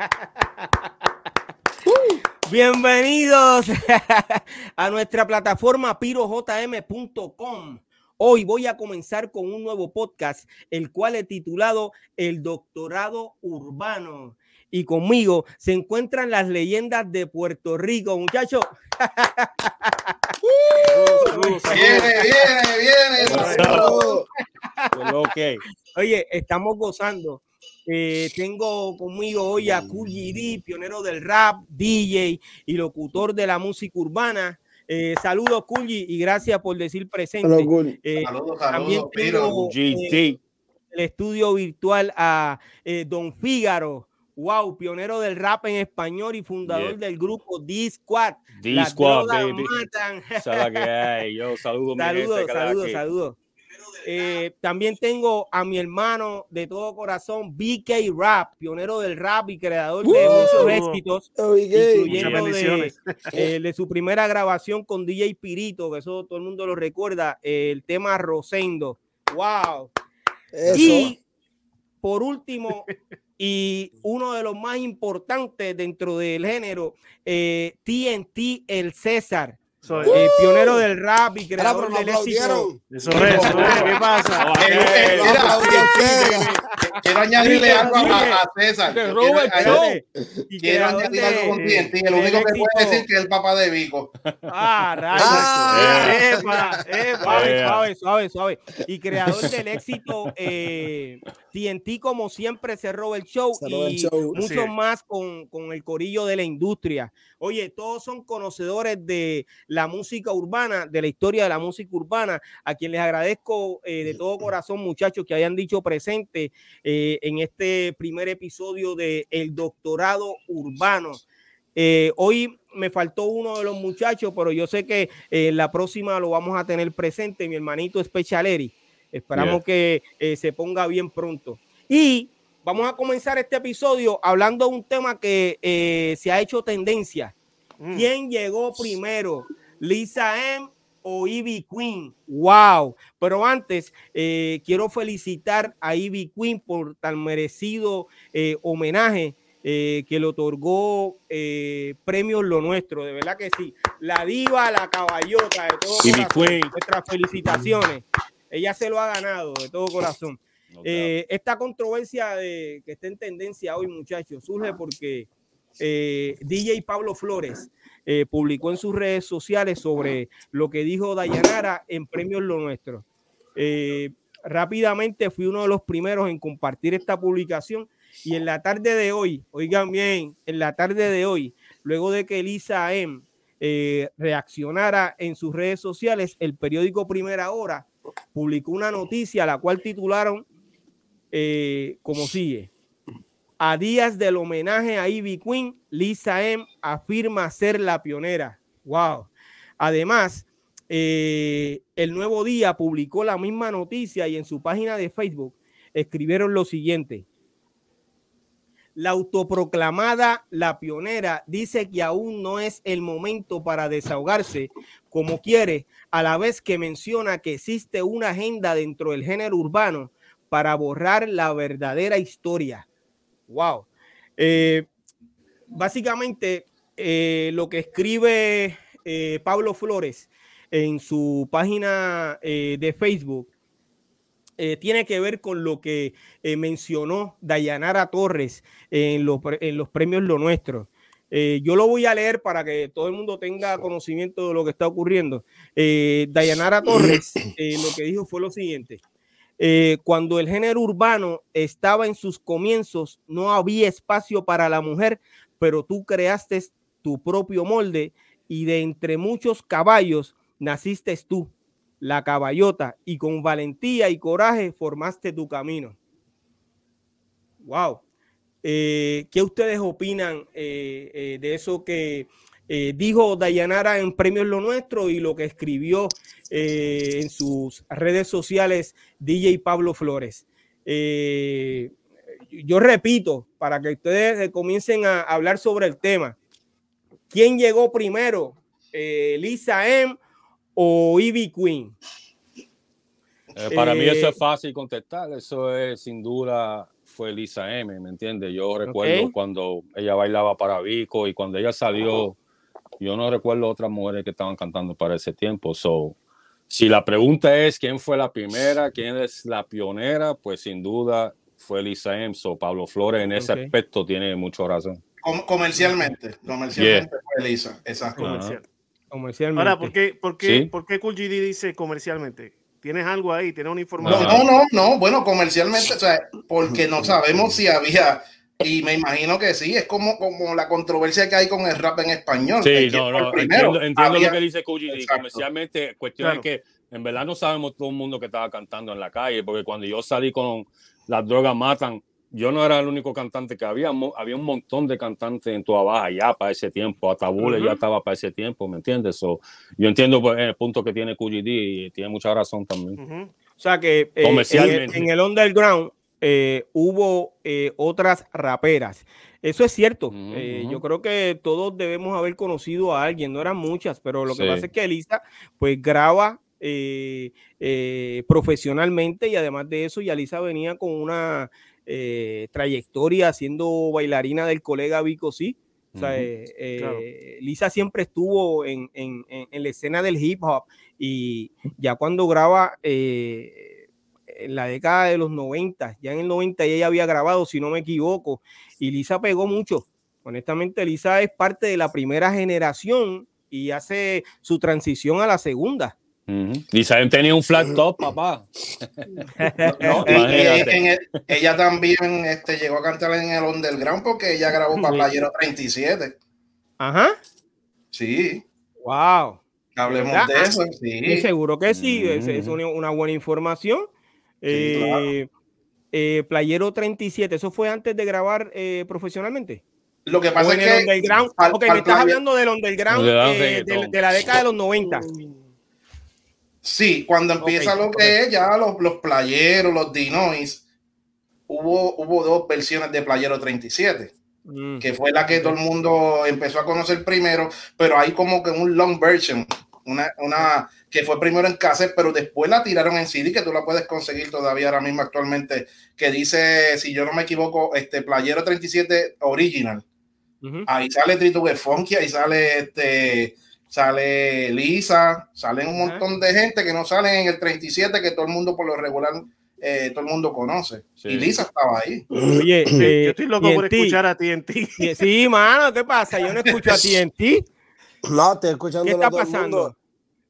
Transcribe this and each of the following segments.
Bienvenidos a nuestra plataforma pirojm.com. Hoy voy a comenzar con un nuevo podcast, el cual he titulado El Doctorado Urbano. Y conmigo se encuentran las leyendas de Puerto Rico, muchachos. viene, viene, viene. Oye, estamos gozando. Eh, tengo conmigo hoy a Kulli pionero del rap, DJ y locutor de la música urbana. Eh, saludos, Kulli, y gracias por decir presente. Eh, saludos, también tengo eh, el estudio virtual a Don Fígaro. Wow, pionero del rap en español y fundador del grupo D-Squad. D-Squad, baby. Yo saludo, saludos, saludos, saludos. Eh, también tengo a mi hermano de todo corazón, BK Rap, pionero del rap y creador de muchos éxitos, incluyendo de, eh, de, su primera grabación con DJ Pirito, que eso todo el mundo lo recuerda, el tema Rosendo. ¡Wow! Y por último, y uno de los más importantes dentro del género, eh, TNT El César soy el pionero del rap y creador del éxito. Eso es, eso es. ¿Qué pasa? Quiero añadirle algo a, César. Quiero añadirle algo con TNT. El único que puede decir que es el papá de Vico. Ah, rayos. Epa, epa, suave, suave, suave. Y creador del éxito eh, TNT, como siempre, cerró el show y mucho más con, con el corillo de la industria. Oye, todos son conocedores de la música urbana, de la historia de la música urbana, a quien les agradezco eh, de todo corazón, muchachos, que hayan dicho presente eh, en este primer episodio de El Doctorado Urbano. Eh, hoy me faltó uno de los muchachos, pero yo sé que la próxima lo vamos a tener presente, mi hermanito Specialeri. Esperamos que se ponga bien pronto. Y Vamos a comenzar este episodio hablando de un tema que eh, se ha hecho tendencia. Mm. ¿Quién llegó primero? ¿Lisa M o Ivy Queen? ¡Wow! Pero antes, eh, quiero felicitar a Ivy Queen por tan merecido eh, homenaje que le otorgó premios Lo Nuestro. De verdad que sí. La diva, la caballota de todo Ivy Queen. Nuestras felicitaciones. Ella se lo ha ganado de todo corazón. Eh, esta controversia de, que está en tendencia hoy, muchachos, surge porque eh, DJ Pablo Flores eh, publicó en sus redes sociales sobre lo que dijo Dayanara en Premios Lo Nuestro. rápidamente fui uno de los primeros en compartir esta publicación y en la tarde de hoy, oigan bien, en la tarde de hoy, luego de que Elisa M reaccionara en sus redes sociales, el periódico Primera Hora publicó una noticia la cual titularon eh, como sigue. A días del homenaje a Ivy Queen, Lisa M afirma ser la pionera. Wow. Además, eh, el nuevo día publicó la misma noticia y en su página de Facebook escribieron lo siguiente. La autoproclamada La Pionera dice que aún no es el momento para desahogarse como quiere, a la vez que menciona que existe una agenda dentro del género urbano para borrar la verdadera historia. Wow. Eh, básicamente, eh, lo que escribe eh, Pablo Flores en su página de Facebook tiene que ver con lo que mencionó Dayanara Torres en, en, los premios Lo Nuestro. yo lo voy a leer para que todo el mundo tenga conocimiento de lo que está ocurriendo. Dayanara Torres lo que dijo fue lo siguiente. Eh, cuando el género urbano estaba en sus comienzos, no había espacio para la mujer, pero tú creaste tu propio molde y de entre muchos caballos naciste tú, la caballota, y con valentía y coraje formaste tu camino. Wow. Eh, ¿Qué ustedes opinan eh, de eso que dijo Dayanara en Premios Lo Nuestro y lo que escribió eh, en sus redes sociales DJ Pablo Flores. Eh, yo repito, para que ustedes comiencen a hablar sobre el tema. ¿Quién llegó primero? Eh, ¿Lisa M o Ivy Queen? Eh, para mí eso es fácil contestar, eso es sin duda fue Lisa M, ¿me entiendes? Yo recuerdo cuando ella bailaba para Vico y cuando ella salió, yo no recuerdo otras mujeres que estaban cantando para ese tiempo. So, si la pregunta es quién fue la primera, quién es la pionera, pues sin duda fue Lisa M. So, Pablo Flores en ese aspecto tiene mucha razón. comercialmente, comercialmente fue Lisa, exacto. Comercialmente. Ahora, ¿por qué, por qué, ¿por qué Cool GD dice comercialmente? ¿Tienes algo ahí? ¿Tienes una información? No, no, no, bueno, comercialmente, o sea, porque no sabemos si había, y me imagino que sí, es como, como la controversia que hay con el rap en español. Sí, no, no, entiendo, entiendo lo que dice Coogee, comercialmente, cuestión es que en verdad no sabemos todo el mundo que estaba cantando en la calle, porque cuando yo salí con Las drogas matan, yo no era el único cantante que había, había un montón de cantantes en toda baja ya para ese tiempo, hasta ya estaba para ese tiempo, ¿me entiendes? yo entiendo pues, el punto que tiene QGD y tiene mucha razón también. O sea que eh, en, el underground eh, hubo eh, otras raperas. Eso es cierto. yo creo que todos debemos haber conocido a alguien, no eran muchas, pero lo que pasa es que Elisa pues graba profesionalmente y además de eso, Yalisa venía con una eh, trayectoria siendo bailarina del colega Vico sí. Eh, eh, Lisa siempre estuvo en, la escena del hip hop y ya cuando graba en la década de los 90, ya en el 90 ella había grabado, si no me equivoco, y Lisa pegó mucho. Honestamente, Lisa es parte de la primera generación y hace su transición a la segunda. Isabel tenía un flat top, papá. ella también este, llegó a cantar en el underground porque ella grabó para Playero 37. Ajá. Sí. Wow. Hablemos de eso. Sí. seguro que sí. Es, una, buena información. Eh, eh, Playero 37, ¿eso fue antes de grabar eh, profesionalmente? Lo que pasa es que. Underground, ok, me estás hablando del underground, de, de, la década de los 90. Sí, cuando empieza lo que es ya los, los playeros, los Dinois, hubo, hubo dos versiones de Playero 37, mm. que fue la que todo el mundo empezó a conocer primero, pero hay como que un long version, una, una que fue primero en cassette, pero después la tiraron en CD, que tú la puedes conseguir todavía ahora mismo actualmente, que dice, si yo no me equivoco, este Playero 37 Original. Ahí sale Tritugue Funky, ahí sale este sale Lisa, salen un montón de gente que no salen en el 37 que todo el mundo por lo regular eh, todo el mundo conoce. Y Lisa estaba ahí. Oye, eh, yo estoy loco por escuchar a TNT. Sí, mano, ¿qué pasa? Yo no escucho a TNT. No, estoy escuchando. ¿Qué está pasando?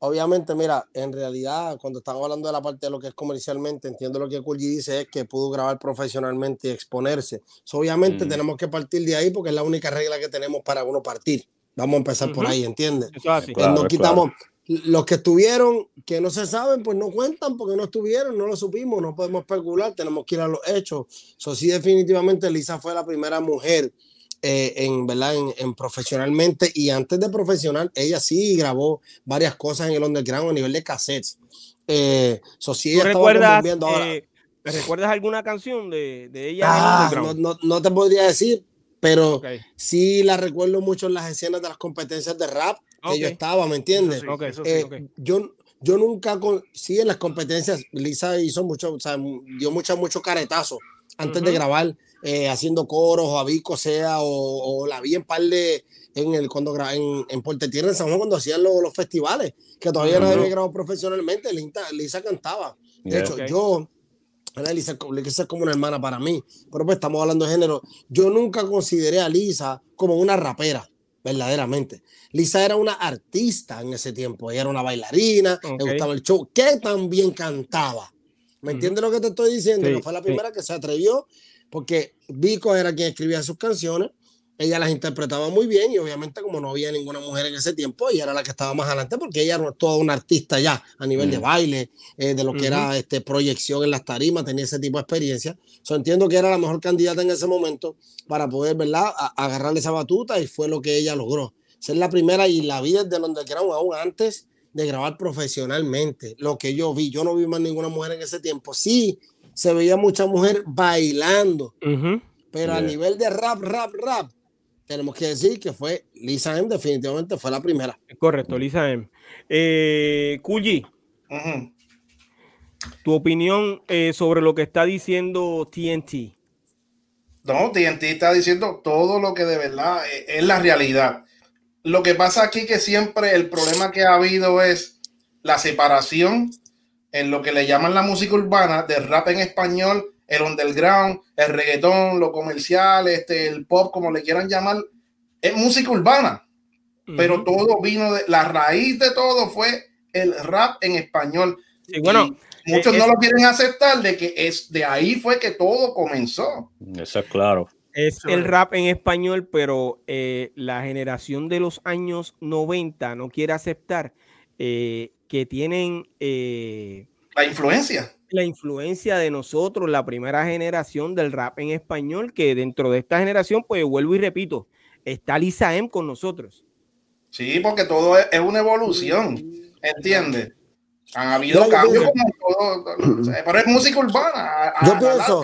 Obviamente, mira, en realidad, cuando estamos hablando de la parte de lo que es comercialmente, entiendo lo que Kulji dice es que pudo grabar profesionalmente y exponerse. obviamente, mm. tenemos que partir de ahí porque es la única regla que tenemos para uno partir. Vamos a empezar por ahí, ¿entiendes? Pues no quitamos. Los que estuvieron, que no se saben, pues no cuentan porque no estuvieron, no lo supimos, no podemos especular, tenemos que ir a los hechos. Eso sí, definitivamente Lisa fue la primera mujer eh, en, ¿verdad? En, profesionalmente y antes de profesional, ella sí grabó varias cosas en el underground a nivel de cassettes. Eh, so, sí, ella recuerdas, eh, ¿Recuerdas alguna canción de, de ella? Ah, no, no, no, te podría decir, pero sí la recuerdo mucho en las escenas de las competencias de rap que yo estaba, ¿me entiendes? Eh, yo, yo nunca, con, sí, en las competencias, Lisa hizo mucho, o sea, dio mucho, mucho caretazo antes de grabar, eh, haciendo coros o abico sea, o, la vi en par de, en el, cuando en, en Puerto Tierra, en San Juan, cuando hacían los, los festivales, que todavía no había grabado profesionalmente, Lisa, Lisa cantaba. De hecho, yo Lisa, Lisa es como una hermana para mí, pero pues estamos hablando de género. Yo nunca consideré a Lisa como una rapera, verdaderamente. Lisa era una artista en ese tiempo, ella era una bailarina, le gustaba el show, que también cantaba. ¿Me entiendes lo que te estoy diciendo? no fue la primera que se atrevió, porque Vico era quien escribía sus canciones ella las interpretaba muy bien y obviamente como no había ninguna mujer en ese tiempo, ella era la que estaba más adelante porque ella era toda una artista ya a nivel de mm. baile, eh, de lo que era este, proyección en las tarimas, tenía ese tipo de experiencia. So, entiendo que era la mejor candidata en ese momento para poder, ¿verdad?, agarrarle esa batuta y fue lo que ella logró. Ser la primera y la vida desde donde underground aún antes de grabar profesionalmente. Lo que yo vi, yo no vi más ninguna mujer en ese tiempo. Sí, se veía mucha mujer bailando, pero a nivel de rap, rap, rap, tenemos que decir que fue Lisa M, definitivamente fue la primera. Correcto, Lisa M. Eh, tu opinión eh, sobre lo que está diciendo TNT. No, TNT está diciendo todo lo que de verdad eh, es la realidad. Lo que pasa aquí que siempre el problema que ha habido es la separación en lo que le llaman la música urbana del rap en español, el underground, el reggaetón, lo comercial, este, el pop, como le quieran llamar, es música urbana. Pero todo vino de la raíz de todo fue el rap en español. Y bueno, muchos no lo quieren aceptar de que es de ahí fue que todo comenzó. Eso es claro. Es el rap en español, pero eh, la generación de los años 90 no quiere aceptar eh, que tienen eh, la influencia. La influencia de nosotros, la primera generación del rap en español, que dentro de esta generación, pues vuelvo y repito, está Lisa M con nosotros. Sí, porque todo es, una evolución, ¿entiendes? Han habido cambios como todo, pero es música urbana. yo pienso,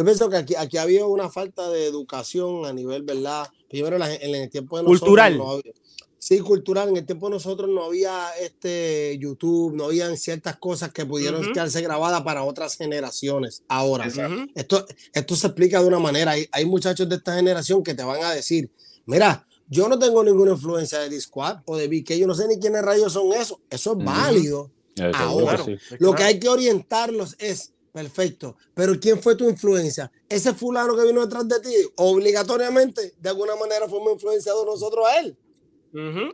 yo pienso que aquí, aquí ha habido una falta de educación a nivel, ¿verdad? Primero en el tiempo de nosotros. Cultural. sí, cultural. En el tiempo de nosotros no había este YouTube, no habían ciertas cosas que pudieron quedarse grabadas para otras generaciones. Ahora, esto, esto se explica de una manera. Hay, hay muchachos de esta generación que te van a decir, mira, yo no tengo ninguna influencia de Discord o de BK, yo no sé ni quiénes rayos son eso. Eso es válido. Ahora, lo que hay que orientarlos es Perfecto. Pero ¿quién fue tu influencia? Ese fulano que vino detrás de ti, obligatoriamente, de alguna manera fuimos influenciados nosotros a él.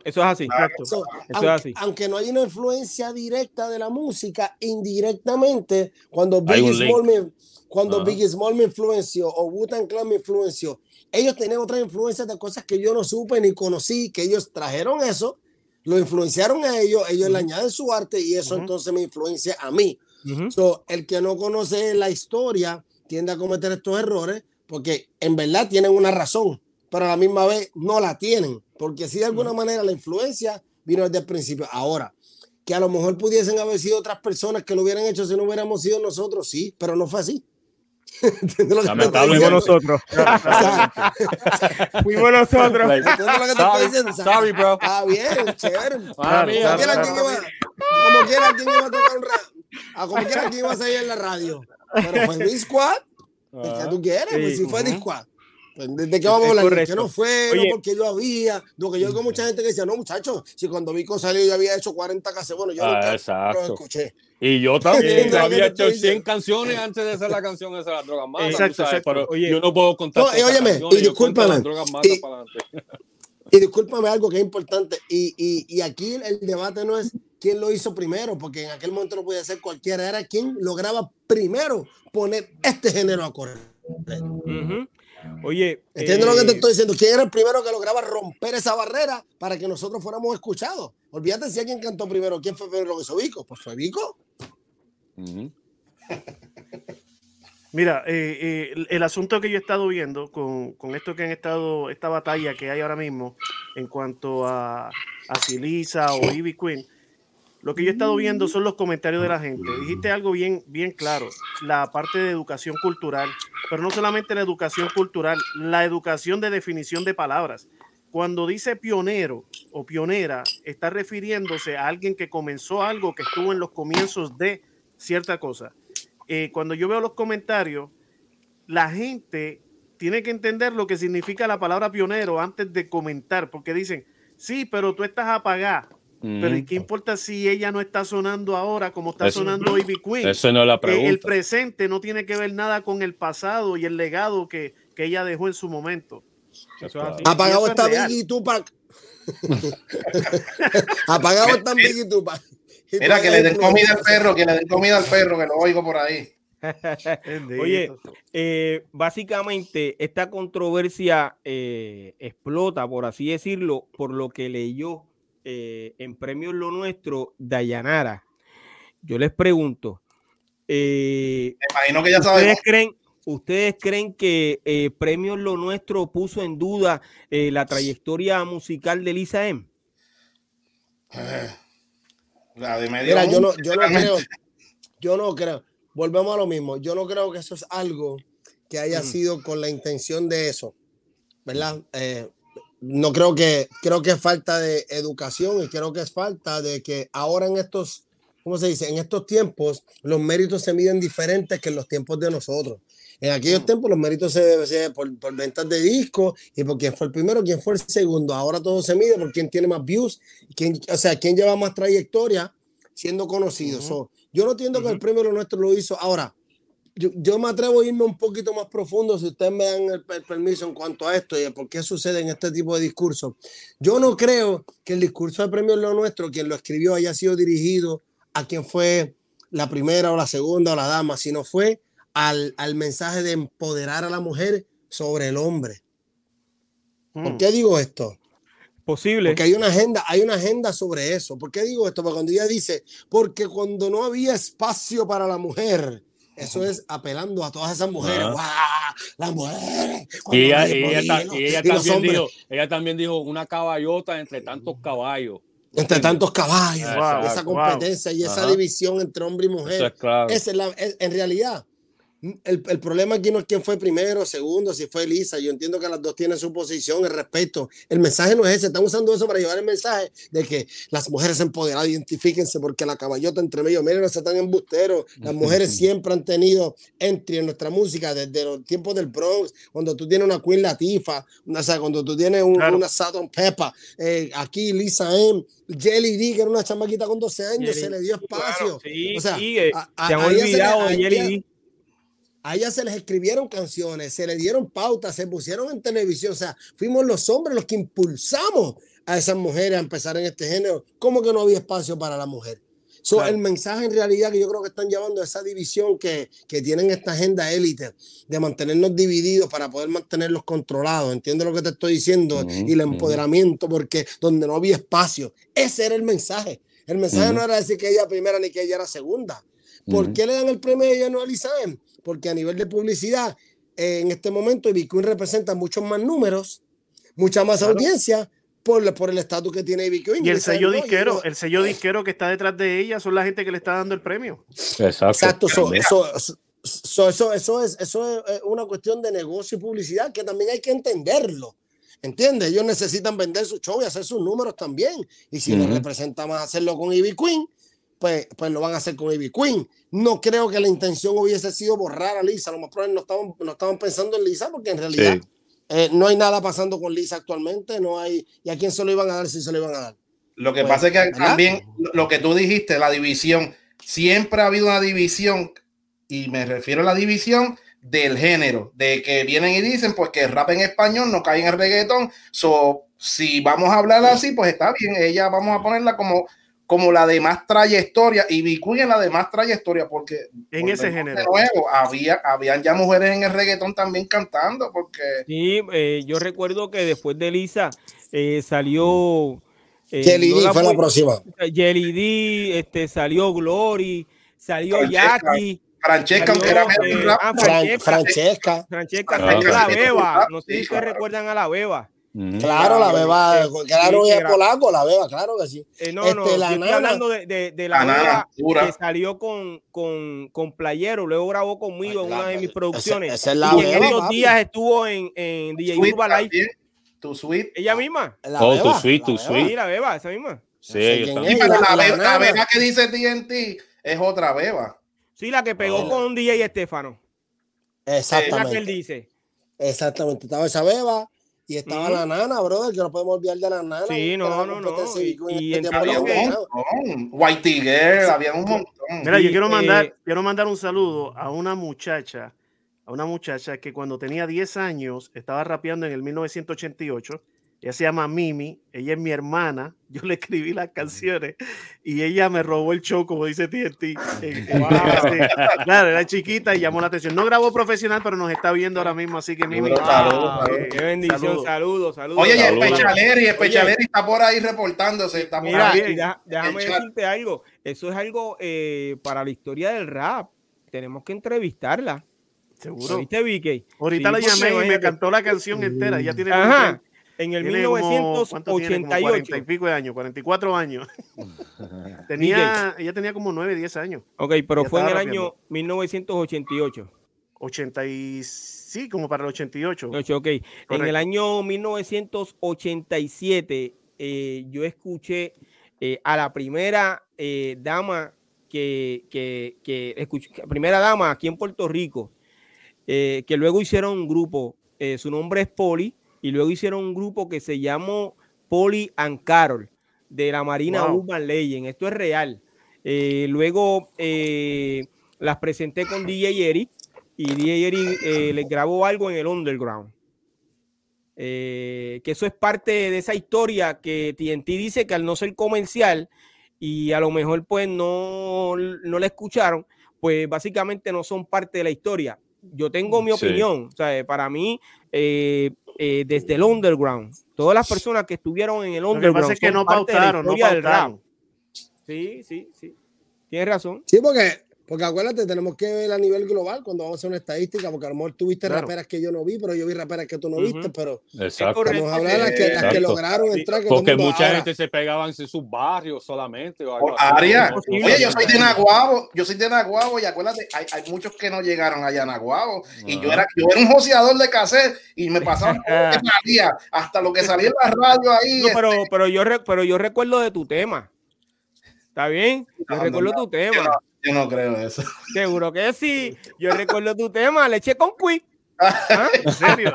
Eso es así. Eso aunque, es así. Aunque no hay una influencia directa de la música, indirectamente, cuando Biggie Small me, cuando Biggie Small me influenció o Wu-Tang Clan me influenció, ellos tenían otras influencias de cosas que yo no supe ni conocí, que ellos trajeron eso, lo influenciaron a ellos, ellos le añaden su arte y eso entonces me influencia a mí el que no conoce la historia tiende a cometer estos errores porque en verdad tienen una razón, pero a la misma vez no la tienen, porque si de alguna manera la influencia vino desde el principio. Ahora, que a lo mejor pudiesen haber sido otras personas que lo hubieran hecho si no hubiéramos sido nosotros, sí, pero no fue así. Fuimos nosotros. Fuimos nosotros. Sorry, bro. Ah, bien, chévere. Como quiera, ¿quién iba a tocar un rap? A como quiera, ¿quién iba a salir en la radio? Pero fue Discord. ¿Qué tú quieres? Pues si fue Discord. Pues, ¿De qué vamos a hablar? Que no fue, no porque yo había. Lo que yo oigo mucha gente que decía, no, muchachos, si cuando Vico salió yo había hecho 40 cases, bueno, yo ah, lo escuché. Y yo también había hecho 100 canciones antes de hacer la canción esa de las drogas más. Exacto, Pero yo no puedo contar. No, y óyeme, y discúlpame. Y, y discúlpame algo que es importante. Y, y, y aquí el debate no es quién lo hizo primero, porque en aquel momento no podía ser cualquiera, era quien lograba primero poner este género a correr. Oye, entiendo lo que te eh, estoy diciendo. ¿Quién era el primero que lograba romper esa barrera para que nosotros fuéramos escuchados? Olvídate si alguien cantó primero. ¿Quién fue primero que hizo Vico? Pues fue Vico. Mira, eh, eh, el, asunto que yo he estado viendo con, con, esto que han estado, esta batalla que hay ahora mismo en cuanto a, a Silisa o Ivy Queen, lo que yo he estado viendo son los comentarios de la gente. Dijiste algo bien, bien claro, la parte de educación cultural, pero no solamente la educación cultural, la educación de definición de palabras. Cuando dice pionero o pionera, está refiriéndose a alguien que comenzó algo que estuvo en los comienzos de cierta cosa. Eh, cuando yo veo los comentarios, la gente tiene que entender lo que significa la palabra pionero antes de comentar, porque dicen, sí, pero tú estás apagada pero ¿y qué importa si ella no está sonando ahora como está sonando Ivy Queen? Eso no es la pregunta. El presente no tiene que ver nada con el pasado y el legado que, que ella dejó en su momento. Apagado está Biggie Tupac. Apagado está Biggie Tupac. Mira, que le den comida al perro, que le den comida al perro, que lo oigo por ahí. Oye, eh, básicamente esta controversia eh, explota, por así decirlo, por lo que leyó eh, en Premios Lo Nuestro, Dayanara. Yo les pregunto, eh, imagino que ya ¿ustedes creen, ¿Ustedes creen que eh, Premios Lo Nuestro puso en duda eh, la trayectoria musical de Lisa M? La de Mira, yo no, yo no creo, yo no creo. Volvemos a lo mismo. Yo no creo que eso es algo que haya sido con la intención de eso, ¿verdad? No creo que, creo que es falta de educación y creo que es falta de que ahora en estos, ¿cómo se dice? En estos tiempos los méritos se miden diferentes que en los tiempos de nosotros. En aquellos mm. tiempos los méritos se miden por, por, ventas de discos y por quién fue el primero, quién fue el segundo. Ahora todo se mide por quién tiene más views, quién, o sea, quién lleva más trayectoria siendo conocido. yo no entiendo que el premio lo nuestro lo hizo. Ahora, yo, me atrevo a irme un poquito más profundo si ustedes me dan el, permiso en cuanto a esto y por qué sucede en este tipo de discursos. Yo no creo que el discurso de premio lo nuestro, quien lo escribió, haya sido dirigido a quien fue la primera o la segunda o la dama, sino fue al, al mensaje de empoderar a la mujer sobre el hombre. ¿Por mm. qué digo esto? Posible. Porque hay una agenda, hay una agenda sobre eso. ¿Por qué digo esto? Porque cuando ella dice, porque cuando no había espacio para la mujer, eso es apelando a todas esas mujeres. ¡Wow! Las mujeres. Y ella, también dijo, ella también dijo una caballota entre tantos caballos. Entre tantos caballos. esa competencia y esa división entre hombre y mujer. es la, en realidad, el, el, problema aquí no es quién fue primero, segundo, si fue Elisa. Yo entiendo que las dos tienen su posición, el respeto. El mensaje no es ese. Están usando eso para llevar el mensaje de que las mujeres empoderadas, identifíquense, porque la caballota entre medio, miren, no se están embusteros. Las mujeres siempre han tenido entry en nuestra música desde los tiempos del Bronx, cuando tú tienes una Queen Latifa, o sea, cuando tú tienes una Saturn Peppa, eh, aquí Lisa M. Jelly D, que era una chamaquita con 12 años, se le dio espacio. sí, o sea, se han olvidado de Jelly D a ella se les escribieron canciones, se le dieron pautas, se pusieron en televisión. O sea, fuimos los hombres los que impulsamos a esas mujeres a empezar en este género. ¿Cómo que no había espacio para la mujer? So, El mensaje en realidad que yo creo que están llevando a esa división que, que tienen esta agenda élite de mantenernos divididos para poder mantenerlos controlados. Entiendo lo que te estoy diciendo y el empoderamiento, porque donde no había espacio, ese era el mensaje. El mensaje no era decir que ella primera ni que ella era segunda. ¿Por qué le dan el premio a ella no a porque a nivel de publicidad, eh, en este momento, Queen representa muchos más números, mucha más audiencia por, por el estatus que tiene Queen. Y el sello disquero, el sello disquero que está detrás de ella son la gente que le está dando el premio. Exacto. eso, eso, eso, es, eso es una cuestión de negocio y publicidad que también hay que entenderlo. ¿Entiendes? Ellos necesitan vender su show y hacer sus números también. Y si les representa más hacerlo con Ivy Queen, pues, pues lo van a hacer con Ivy Queen. No creo que la intención hubiese sido borrar a Lisa. A lo mejor no estaban, no estaban pensando en Lisa porque en realidad eh, no hay nada pasando con Lisa actualmente. No hay. ¿Y a quién se lo iban a dar si se lo iban a dar? Lo que pues, pasa es que también lo que tú dijiste, la división, siempre ha habido una división, y me refiero a la división del género, de que vienen y dicen pues que rap en español no cae en el reggaetón. So, si vamos a hablar así, pues está bien, ella vamos a ponerla como como la de más trayectoria y Bicuy en la de más trayectoria porque en ese género. nuevo había habían ya mujeres en el reggaetón también cantando porque sí eh, yo recuerdo que después de Lisa eh, salió eh, Jelly D fue la próxima. Jelly D este salió Glory salió Jackie Francesca, era ah, Francesca, Francesca, Francesca, la beba, no sé si recuerdan a la beba. Claro, la beba, claro, es polaco, la beba, claro que sí. Eh, no, no, este, la estoy hablando de, de, de la beba que salió con, con, con Playero, luego grabó conmigo en una de mis producciones. Esa, es la y en estos días estuvo en, en DJ Urba Live. Tu suite. Ella misma. La oh, tu suite, tu suite. Sí, la beba, esa misma. Sí, la, beba, la beba que dice TNT es otra beba. Sí, la que pegó oh. con DJ Estefano. Exactamente. Es la que él dice. Exactamente. Estaba esa beba y estaba la nana, brother, que no podemos olvidar de la nana. Sí, no, no, no. Y, este había un montón. White Tiger, había un montón. Mira, yo quiero mandar, eh, quiero mandar un saludo a una muchacha, a una muchacha que cuando tenía 10 años estaba rapeando en el 1988 ella se llama Mimi, ella es mi hermana, yo le escribí las canciones y ella me robó el show, como dice TNT. claro, era chiquita y llamó la atención. No grabó profesional, pero nos está viendo ahora mismo, así que Mimi. Eh, qué bendición, saludos, saludos. Oye, y el Pechaleri, el Pechaleri está por ahí reportándose. Está Mira, déjame decirte algo. Eso es algo eh, para la historia del rap. Tenemos que entrevistarla. Seguro. ¿Viste, Vicky? Ahorita la llamé y me cantó la canción entera. Ya tiene. Ajá en el 1988. 40 y pico de años, 44 años. tenía, ella tenía como 9, 10 años. Ok, pero fue en el año 1988. 80 y, sí, como para el 88. ok, en el año 1987 eh, yo escuché eh, a la primera eh, dama que, que, que, primera dama aquí en Puerto Rico, eh, que luego hicieron un grupo, eh, su nombre es Poli, y luego hicieron un grupo que se llamó Poli and Carol, de la Marina Urban Legend. Esto es real. Eh, luego las presenté con DJ Eric, y DJ Eric les grabó algo en el Underground. que eso es parte de esa historia que TNT dice que al no ser comercial, y a lo mejor pues no, no la escucharon, pues básicamente no son parte de la historia. Yo tengo mi opinión, o sea, para mí, eh, eh, desde el underground, todas las personas que estuvieron en el underground. Lo que que no pautaron, no pautaron. Sí, sí, sí. Tienes razón. Sí, porque porque acuérdate, tenemos que ver a nivel global cuando vamos a hacer una estadística, porque a lo mejor tuviste raperas que yo no vi, pero yo vi raperas que tú no viste, pero Exacto. vamos a hablar las que, las que lograron entrar. porque mucha gente se pegaba en sus barrios solamente. O algo Aria, oye, yo soy de Naguabo, yo soy de Naguabo y acuérdate, hay, hay muchos que no llegaron allá a Naguabo y yo era, yo era un joseador de cassette y me pasaba hasta lo que salía en la radio ahí. No, pero, este pero, yo, pero yo recuerdo de tu tema. ¿Está bien? Yo recuerdo tu tema. Yo no creo eso. Seguro que sí. Yo recuerdo tu tema, leche con quick. ¿Ah? ¿En serio?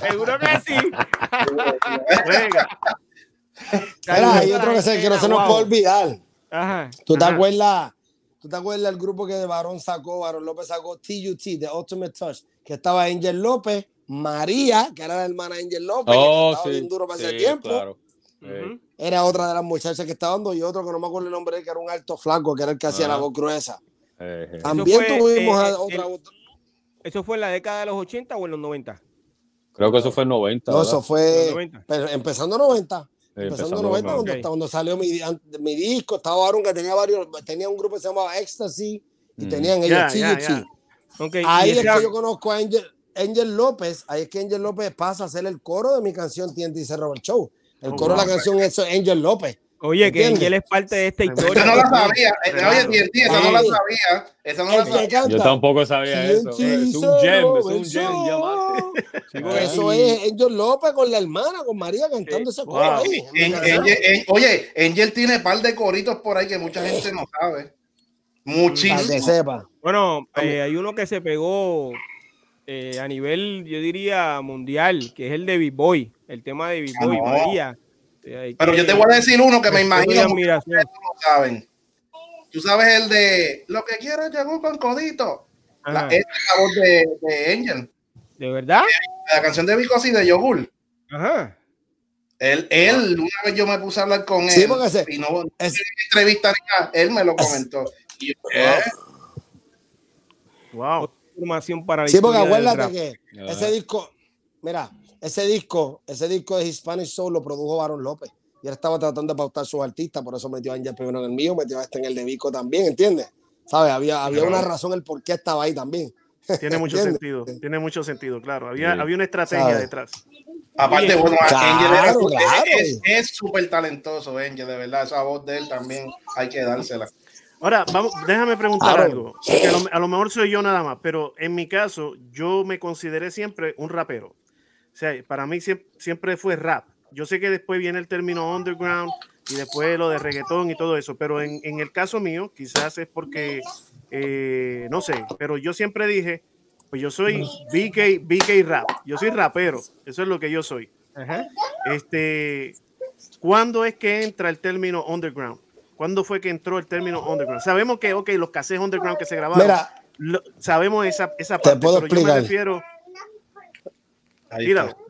seguro que sí. Venga. hay otro que, se, que no se nos puede olvidar. Ajá. ¿Tú te acuerdas? ¿Tú te acuerdas del grupo que de Barón sacó? Barón López sacó TUT, The Ultimate Touch, que estaba Angel López, María, que era la hermana de Angel López, oh, que estaba bien duro para ese tiempo. Claro. Era otra de las muchachas que estaba dando y otro que no me acuerdo el nombre, que era un alto flaco, que era el que hacía la voz gruesa. También tuvimos eh, otra, ¿Eso fue en la década de los 80 o en los 90? Creo que eso fue en 90. No, eso fue empezando 90. empezando 90, cuando, salió mi, mi, disco, estaba Aaron que tenía varios, tenía un grupo que se llamaba Ecstasy y mm. tenían ellos yeah, Ahí es que yo conozco a Angel, Angel López, ahí es que Angel López pasa a hacer el coro de mi canción TNT se robó el show. El coro de la canción es Angel López. Oye, que Angel es parte de esta historia. Esa no la sabía. Oye, esa no la sabía. Esa no la sabía. Yo tampoco sabía eso. Es un gem, es un gem, Eso es Angel López con la hermana, con María cantando ese coro ahí. Oye, Angel tiene un par de coritos por ahí que mucha gente no sabe. Muchísimo. Bueno, eh, hay uno que se pegó eh, a nivel, yo diría, mundial, que es el de B-Boy, el tema de B-Boy, ah, María. Eh, Pero yo te voy a decir uno que me imagino que no saben. Tú sabes el de Lo que quiero es con codito. La, es la voz de, de, Angel. ¿De verdad? La canción de Vicosi de Yogur. Ajá. Él, él, una vez yo me puse a hablar con él. Sí, porque se, y no, es, entrevista él me lo comentó. Y yo, wow información para Sí, porque acuérdate que ese disco, mira, ese disco, ese disco de Hispanic Soul lo produjo Baron López. Y él estaba tratando de pautar sus artistas, por eso metió a Angel primero en el mío, metió a este en el de Vico también, ¿entiendes? ¿Sabes? Había, había una razón el por qué estaba ahí también. Tiene mucho sentido, tiene mucho sentido, claro. Había, había una estrategia detrás. Aparte, bueno, Angel es súper talentoso, Angel, de verdad. Esa voz de él también hay que dársela. Ahora, vamos, déjame preguntar algo. A lo, mejor soy yo nada más, pero en mi caso, yo me consideré siempre un rapero. O sea, para mí siempre, fue rap. Yo sé que después viene el término underground y después lo de reggaetón y todo eso, pero en, el caso mío, quizás es porque, eh, no sé, pero yo siempre dije, pues yo soy BK, BK rap, yo soy rapero, eso es lo que yo soy. Este, ¿Cuándo es que entra el término underground? ¿Cuándo fue que entró el término underground? Sabemos que, ok, los cassettes underground que se grabaron, sabemos esa, esa parte, puedo pero explicar. yo me refiero...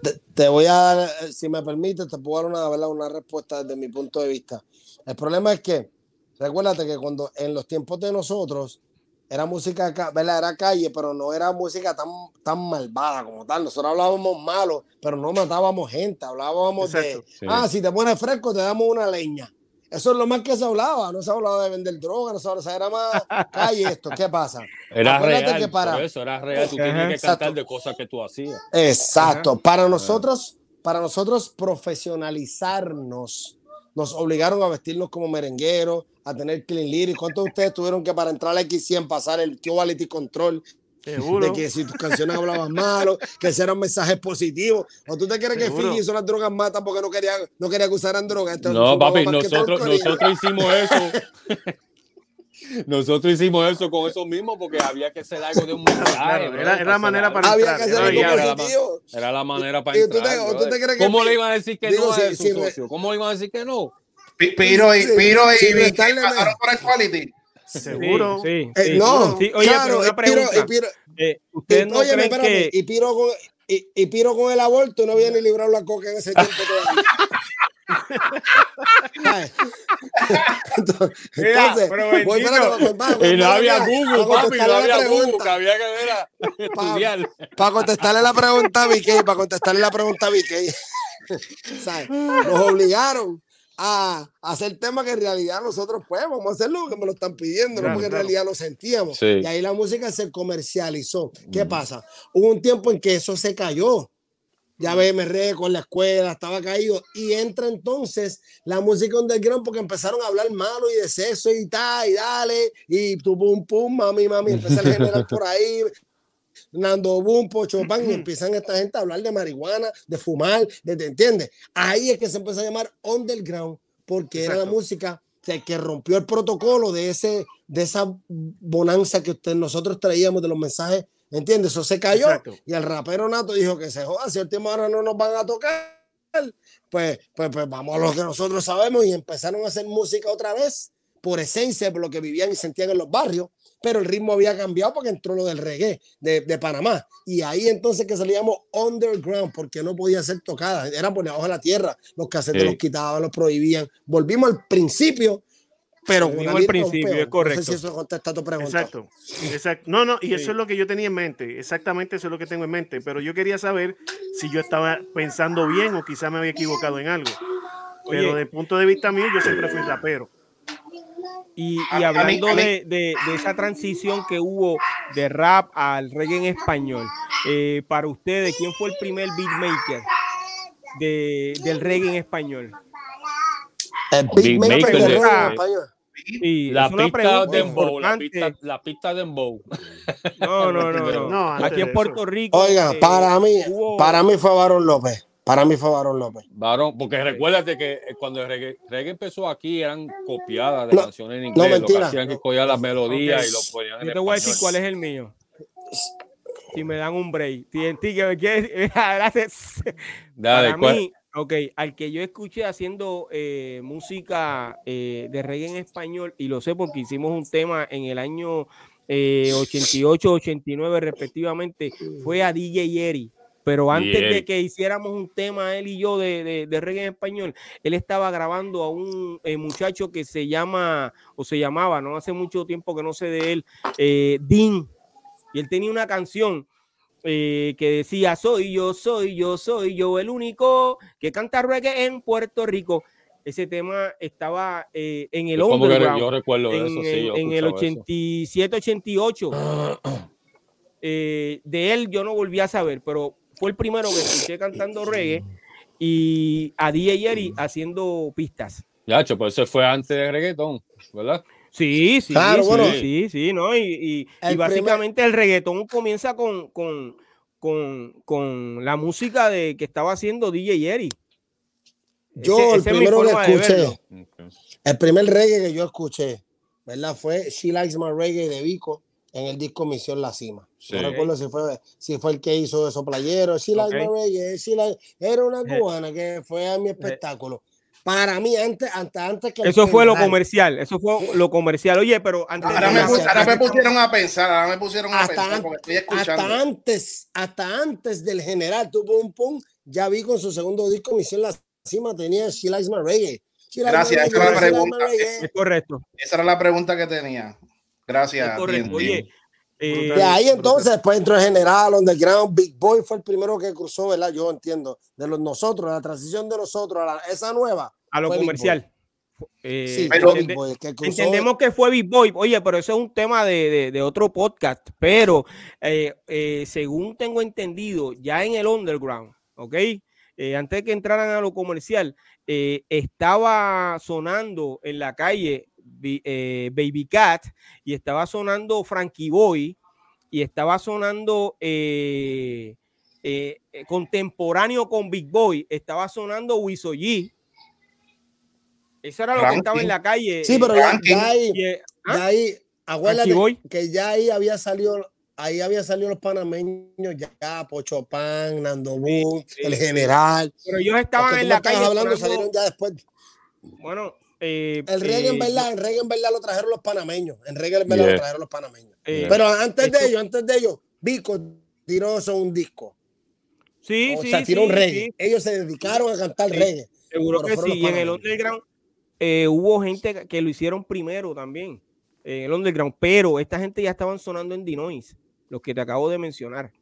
Te, te, voy a dar, eh, si me permite, te puedo dar una, ¿verdad? una respuesta desde mi punto de vista. El problema es que, recuérdate que cuando en los tiempos de nosotros, era música, ¿verdad? Era calle, pero no era música tan, tan malvada como tal. Nosotros hablábamos malo, pero no matábamos gente, hablábamos de, ah, si te pones fresco, te damos una leña. Eso es lo más que se hablaba, no se hablaba de vender droga, no se hablaba, o sea, era más calle esto, ¿qué pasa? Era real, que para... eso era real, tú tenías que cantar de cosas que tú hacías. Exacto, para nosotros, para nosotros profesionalizarnos, nos obligaron a vestirnos como merengueros, a tener clean lyrics. ¿Cuántos de ustedes tuvieron que para entrar al X100 pasar el quality control de que si tus canciones hablaban malo, que ese eran mensajes positivos. ¿O tú te crees que Fiji hizo las drogas matas porque no quería, no quería que usaran drogas? no, papi, nosotros, nosotros hicimos eso. Nosotros hicimos eso con eso mismo porque había que hacer algo de un mensaje. era, la manera para había Que hacer algo era, la, era la manera para entrar. ¿Cómo le iban a decir que no a su socio? ¿Cómo le iban a decir que no? Piro y Piro y pasaron por el quality. Seguro. Sí, sí, sí. no, sí, oye, claro, pero una pregunta. Piro, y Piro, eh, ¿Ustedes no oye, creen espérame, que... y Piro con y, y, Piro con el aborto no había ni librado la coca en ese tiempo todavía. entonces, Mira, pero voy, espérate, pa- pa- Y no había Google, pa papi, no había Google, pregunta. que había que ver a estudiar. Para contestarle la pregunta a Vicky, para contestarle la pregunta a Vicky, ¿sabes? Nos obligaron a hacer temas que en realidad nosotros pues vamos a hacerlo porque me lo están pidiendo, no Claro, porque en realidad lo sentíamos. Sí. Y ahí la música se comercializó. ¿Qué pasa? Hubo un tiempo en que eso se cayó. Ya ves, me regué con la escuela, estaba caído. Y entra entonces la música underground porque empezaron a hablar malo y de sexo y tal, y dale, y tu pum pum, mami, mami, empieza a generar por ahí. Nando Boom, Pocho Pan, y empiezan esta gente a hablar de marihuana, de fumar, de, ¿te entiendes? Ahí es que se empezó a llamar underground, porque era la Exacto. música que, que rompió el protocolo de ese de esa bonanza que usted, nosotros traíamos de los mensajes, ¿entiendes? Eso se cayó Exacto. y el rapero Nato dijo que se joda, si el tema ahora no nos van a tocar, pues, pues, pues vamos a lo que nosotros sabemos y empezaron a hacer música otra vez por esencia, por lo que vivían y sentían en los barrios, pero el ritmo había cambiado porque entró lo del reggae de, de Panamá. Y ahí entonces que llamó underground porque no podía ser tocada, era por debajo de la tierra, los casetes Sí. los quitaban, los prohibían. Volvimos al principio, pero con al principio, es correcto. No sé si eso contesta tu pregunta. Exacto, exacto. No, no, y eso Sí. es lo que yo tenía en mente. Exactamente eso es lo que tengo en mente. Pero yo quería saber si yo estaba pensando bien o quizá me había equivocado en algo. Pero desde el punto de vista mío, yo siempre fui rapero. Y, hablando de, de- de esa transición que hubo de rap al reggae en español, eh, para ustedes, ¿quién fue el primer beatmaker de, del reggae en español? El beatmaker Maker de de- reggae en español. Sí, La pista Dembow, la pista, la pista de Dembow. No, no, no, no. Aquí en. Puerto Rico. Oiga, eh, para mí, hubo- para mí fue Barón López. Para mí fue Barón López. Varón, porque recuérdate que eh, cuando el reggae, reggae empezó aquí eran copiadas de No, canciones en no, inglés. lo que hacían que cogían las melodías y lo ponían en Yo te voy a decir cuál es el mío. Si me dan un break. TNT que me quiere. Gracias. Dale, Para ¿cuál- mí, ok, al que yo escuché haciendo eh, música eh, de reggae en español, y lo sé porque hicimos un tema en el año eh, 88, 89 respectivamente, fue a DJ Eri. Pero antes de que hiciéramos un tema, él y yo, de, de, de reggae en español, él estaba grabando a un eh, muchacho que se llama, o se llamaba, no hace mucho tiempo que no sé de él, eh, Dean. Y él tenía una canción eh, que decía, soy yo, soy yo, soy yo el único que canta reggae en Puerto Rico. Ese tema estaba eh, en el underground, yo recuerdo en, eso, sí, el- yo en el escuchaba eso. 87, 88. Eh, de él yo no volví a saber, pero fue el primero que escuché cantando reggae y a DJ Jerry haciendo pistas. Ya, hecho, pues ese fue antes de reggaetón, ¿verdad? Sí, sí, Claro, sí, bueno. sí, sí, ¿no? Y, y- y básicamente el reggaetón comienza con, con, con, con la música de que estaba haciendo DJ Jerry. Yo Ese- el esa es primero que escuché, el primer reggae que yo escuché, ¿verdad? Fue She Likes My Reggae de Vico en el disco Misión La Cima. Sí. No recuerdo si fue, si fue el que hizo esos playeros. She Likes Ok. My Reggae, She Likes- era una Eh. cubana que fue a mi espectáculo. Para mí, antes, antes, antes que Eso fue lo comercial, eso fue lo comercial. Oye, pero antes Ahora me, la- pus- ahora me pusieron a pensar, ahora me pusieron a Hasta pensar an- porque estoy escuchando. Hasta antes, hasta antes del general, tu pum pum, ya vi con su segundo disco, Misión La Cima, tenía She Likes My Reggae. She Gracias, esa era la pregunta. Es correcto, Esa era la pregunta que tenía. Gracias. Oye, eh, De ahí entonces, después entró el general, underground, Big Boy fue el primero que cruzó, ¿verdad? Yo entiendo, de los nosotros, la transición de nosotros a la- esa nueva. a lo comercial. Eh, Sí, pero- fue entende- Big Boy, el que cruzó. Entendemos que fue Big Boy, oye, pero eso es un tema de, de- de otro podcast, pero eh, eh, según tengo entendido, ya en el underground, ¿ok? Eh, antes de que entraran a lo comercial, eh, estaba sonando en la calle eh, Baby Cat y estaba sonando Frankie Boy y estaba sonando eh, eh, eh, contemporáneo con Big Boy, estaba sonando Wiso G. Eso era lo que estaba en la calle. Sí, eh, pero ya, Ranking. ya ahí, eh, ¿Ah? ahí, acuérdate que ya ahí había salido, ahí había salido los panameños, ya, Pocho Pan, Nando Boom, el general. Pero ellos estaban en la calle. hablando, salieron ya después. Bueno, eh, el reggae en eh, verdad, el reggae en verdad lo trajeron los panameños. El reggae en verdad lo trajeron los panameños. Eh, Pero antes de ellos, antes de ellos, Vico tiró eso un disco. Sí, o sí. sea, tiró un reggae. Ellos se dedicaron a cantar reggae. Seguro que sí. Y en el underground hubo gente que lo hicieron primero también. En el underground. Pero esta gente ya estaban sonando en Dinois, los que te acabo de mencionar.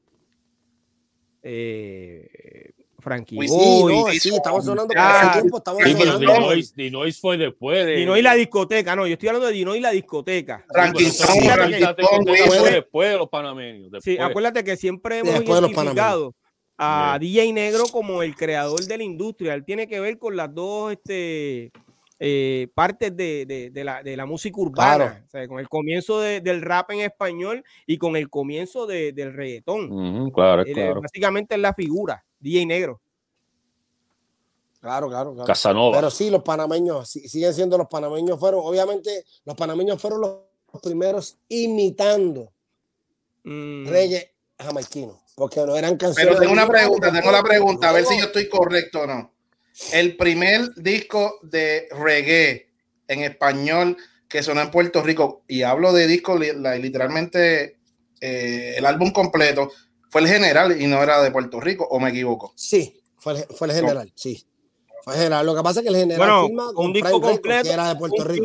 Eh, Frankie pues sí, no, sí, estamos sonando por ese tiempo, estamos sonando. Dinois, fue después de... Dinois la discoteca, no, yo estoy hablando de Dinois la discoteca. Frankie fue después de los panameños. Sí, acuérdate que siempre hemos identificado a DJ Negro como el creador de la industria. Él tiene que ver con las dos este, eh, partes de, de, de, la, de, la, música urbana, o sea, con el comienzo del rap en español y con el comienzo del reggaetón. claro, claro. Básicamente es la figura. DJ Negro. Claro, claro, claro. Casanova. Pero sí, los panameños, siguen siendo los panameños, fueron, obviamente, los panameños fueron los, primeros imitando mm. reggae jamaiquino, porque no eran canciones. Pero tengo una pregunta, tengo la pregunta, a ver si yo estoy correcto o no. El primer disco de reggae en español que sonó en Puerto Rico, y hablo de disco literalmente eh, el álbum completo, fue el general y no era de Puerto Rico, o me equivoco. Sí, fue, fue el general, sí. Fue el general. Lo que pasa es que el general firma un disco completo era de Puerto Rico.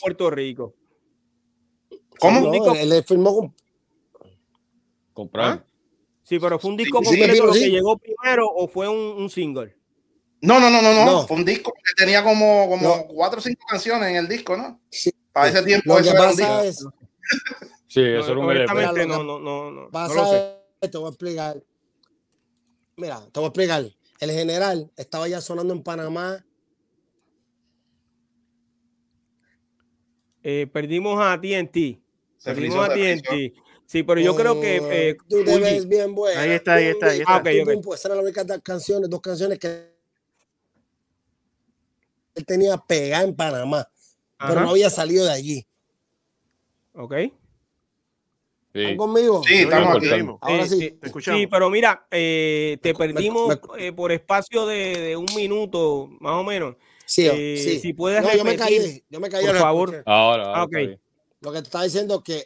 Puerto Rico. ¿Cómo? No, él, firmó con... comprar. ¿Ah? Sí, pero fue un disco completo que llegó primero o fue un, un, single. No, no, no, no, no, Fue un disco que tenía como, como cuatro o cinco canciones en el disco, ¿no? Sí. Para ese tiempo eso era un disco. Es... sí, eso era un LP. No, no, no, no. Pasa no lo sé te voy a explicar. Mira, te voy a explicar. El general estaba ya sonando en Panamá. Eh, perdimos a TNT. Perdimos a TNT. Sí, pero yo creo que. Eh, tú te ves bien bueno. Ahí está, ahí está. Ahí está. Ah, okay, okay. Esas eran las únicas canciones, dos canciones que él tenía pegada en Panamá, pero no había salido de allí. Ok. ¿Están conmigo? Sí, estamos aquí. Ahora sí, te escuchamos. Sí, pero mira, eh, te perdimos eh, por espacio de, de, un minuto, más o menos. Sí, eh, sí. Si puedes no, yo me caí, yo me caí. Por favor. Ahora, ahora ah, okay. Lo que te estaba diciendo es que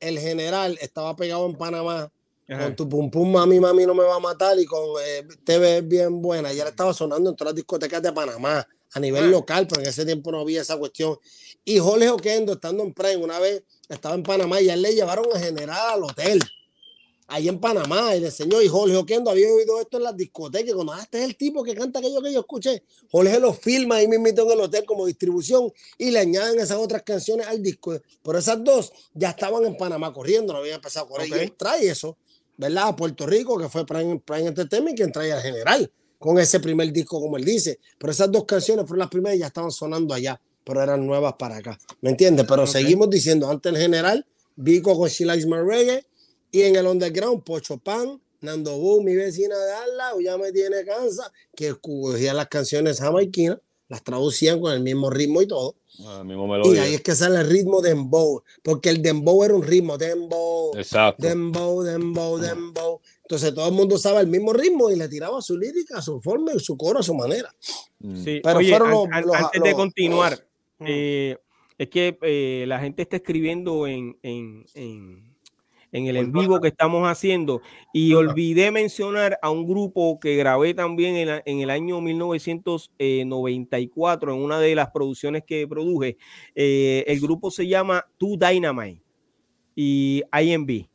el general estaba pegado en Panamá con tu pum pum mami mami no me va a matar y con eh, TV bien buena. Y él estaba sonando en todas las discotecas de Panamá a nivel ah. local, pero en ese tiempo no había esa cuestión. Y Jorge Oquendo, estando en Prime, una vez estaba en Panamá y a él le llevaron a general al hotel, ahí en Panamá, y le enseñó, y Jorge Oquendo había oído esto en las discotecas, cuando ah, este es el tipo que canta aquello que yo escuché, Jorge lo filma ahí mismo en el hotel como distribución y le añaden esas otras canciones al disco. Pero esas dos ya estaban en Panamá corriendo, no habían empezado a correr. Y él trae eso, ¿verdad? A Puerto Rico, que fue Prime, Prime Entertainment, quien trae al general con ese primer disco, como él dice. Pero esas dos canciones fueron las primeras y ya estaban sonando allá pero eran nuevas para acá. ¿Me entiendes? Pero seguimos diciendo, antes el general, Vico con She Likes My Reggae, y en el underground, Pocho Pan, Nando Boom, mi vecina de al lado, ya me tiene cansa, que cogían las canciones jamaiquinas, las traducían con el mismo ritmo y todo. Ah, mismo y ahí es que sale el ritmo de dembow, porque el dembow era un ritmo, dembow, Exacto. dembow, dembow, dembow. Entonces todo el mundo sabe el mismo ritmo y le tiraba su lírica, su forma, su coro, a su manera. Sí, pero fueron antes de continuar, eh, es que eh, la gente está escribiendo en, en, en, en el en vivo que estamos haciendo y olvidé mencionar a un grupo que grabé también en, en el año 1994 en una de las producciones que produje. Eh, el grupo se llama Two Dynamite y IMB.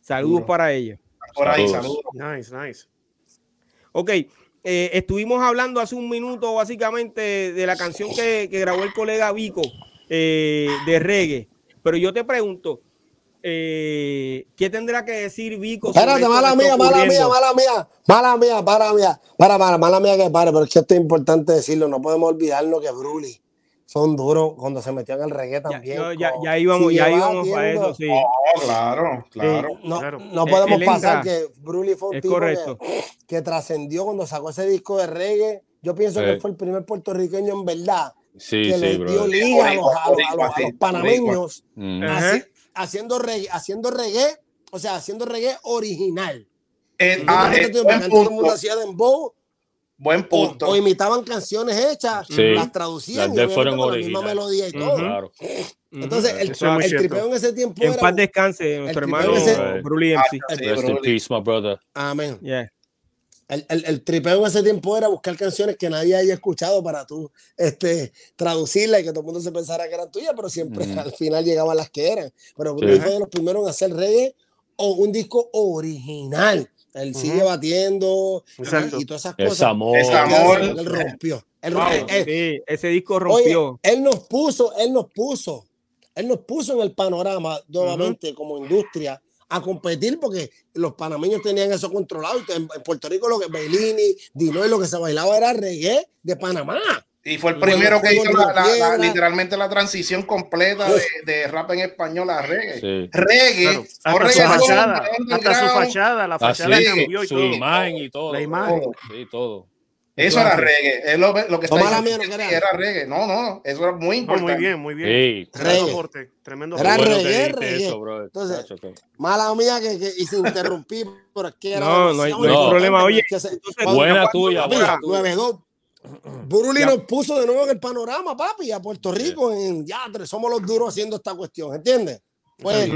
Saludos para ellos. Por ahí, saludos. Nice, nice. Ok, eh, estuvimos hablando hace un minuto básicamente de la canción que, grabó el colega Vico eh, de reggae. Pero yo te pregunto, eh, ¿qué tendrá que decir Vico? Espérate, mala mía, mala mía, mala mía, mala mía, para mía, para, para, mala mía que pare, pero es que esto es importante decirlo, no podemos olvidarnos que Bruli son duros cuando se metían en el reggae también. Ya, ya, íbamos, ya íbamos a eso, sí. claro, claro. no, no, podemos pasar que Bruli fue un tipo que, trascendió cuando sacó ese disco de reggae. Yo pienso que fue el primer puertorriqueño en verdad que le dio liga a los, panameños haciendo reggae, haciendo reggae, o sea, haciendo reggae original. Eh, ah, eh, buen punto. Buen punto. O, imitaban canciones hechas, las traducían las fueron con la misma melodía y todo. Entonces, el, el tripeo en ese tiempo en era. paz descanse, nuestro hermano Bruli MC. Rest in peace, my brother. Amén. Yeah. El, el, el, tripeo en ese tiempo era buscar canciones que nadie haya escuchado para tú este, traducirlas y que todo el mundo se pensara que eran tuyas, pero siempre al final llegaban las que eran. Pero Bruli fue de los primeros en hacer reggae o un disco original. Él sigue batiendo y todas esas cosas. Es amor. Es amor. Él rompió. Él, sí, ese disco rompió. él nos puso, él nos puso, él nos puso en el panorama nuevamente como industria a competir porque los panameños tenían eso controlado. En, Puerto Rico lo que Bellini, Dino y lo que se bailaba era reggae de Panamá. Y fue el primero que hizo la, literalmente la transición completa de, de, rap en español a reggae. Reggae. Hasta, su fachada, hasta su fachada, la fachada cambió y su todo. imagen y todo. La imagen. Sí, todo. Eso era reggae. Es lo, lo que está diciendo era. era reggae. No, no, eso era muy importante. muy bien, muy bien. Sí. Tremendo. Tremendo Era reggae, reggae. Eso, Entonces, mala mía que, que y se interrumpí por aquí. Era no, no hay, no hay problema. Oye, buena tuya. Buena 9-2. Buruli nos puso de nuevo en el panorama, papi, a Puerto Rico en ya, somos los duros haciendo esta cuestión, ¿entiendes? Pues,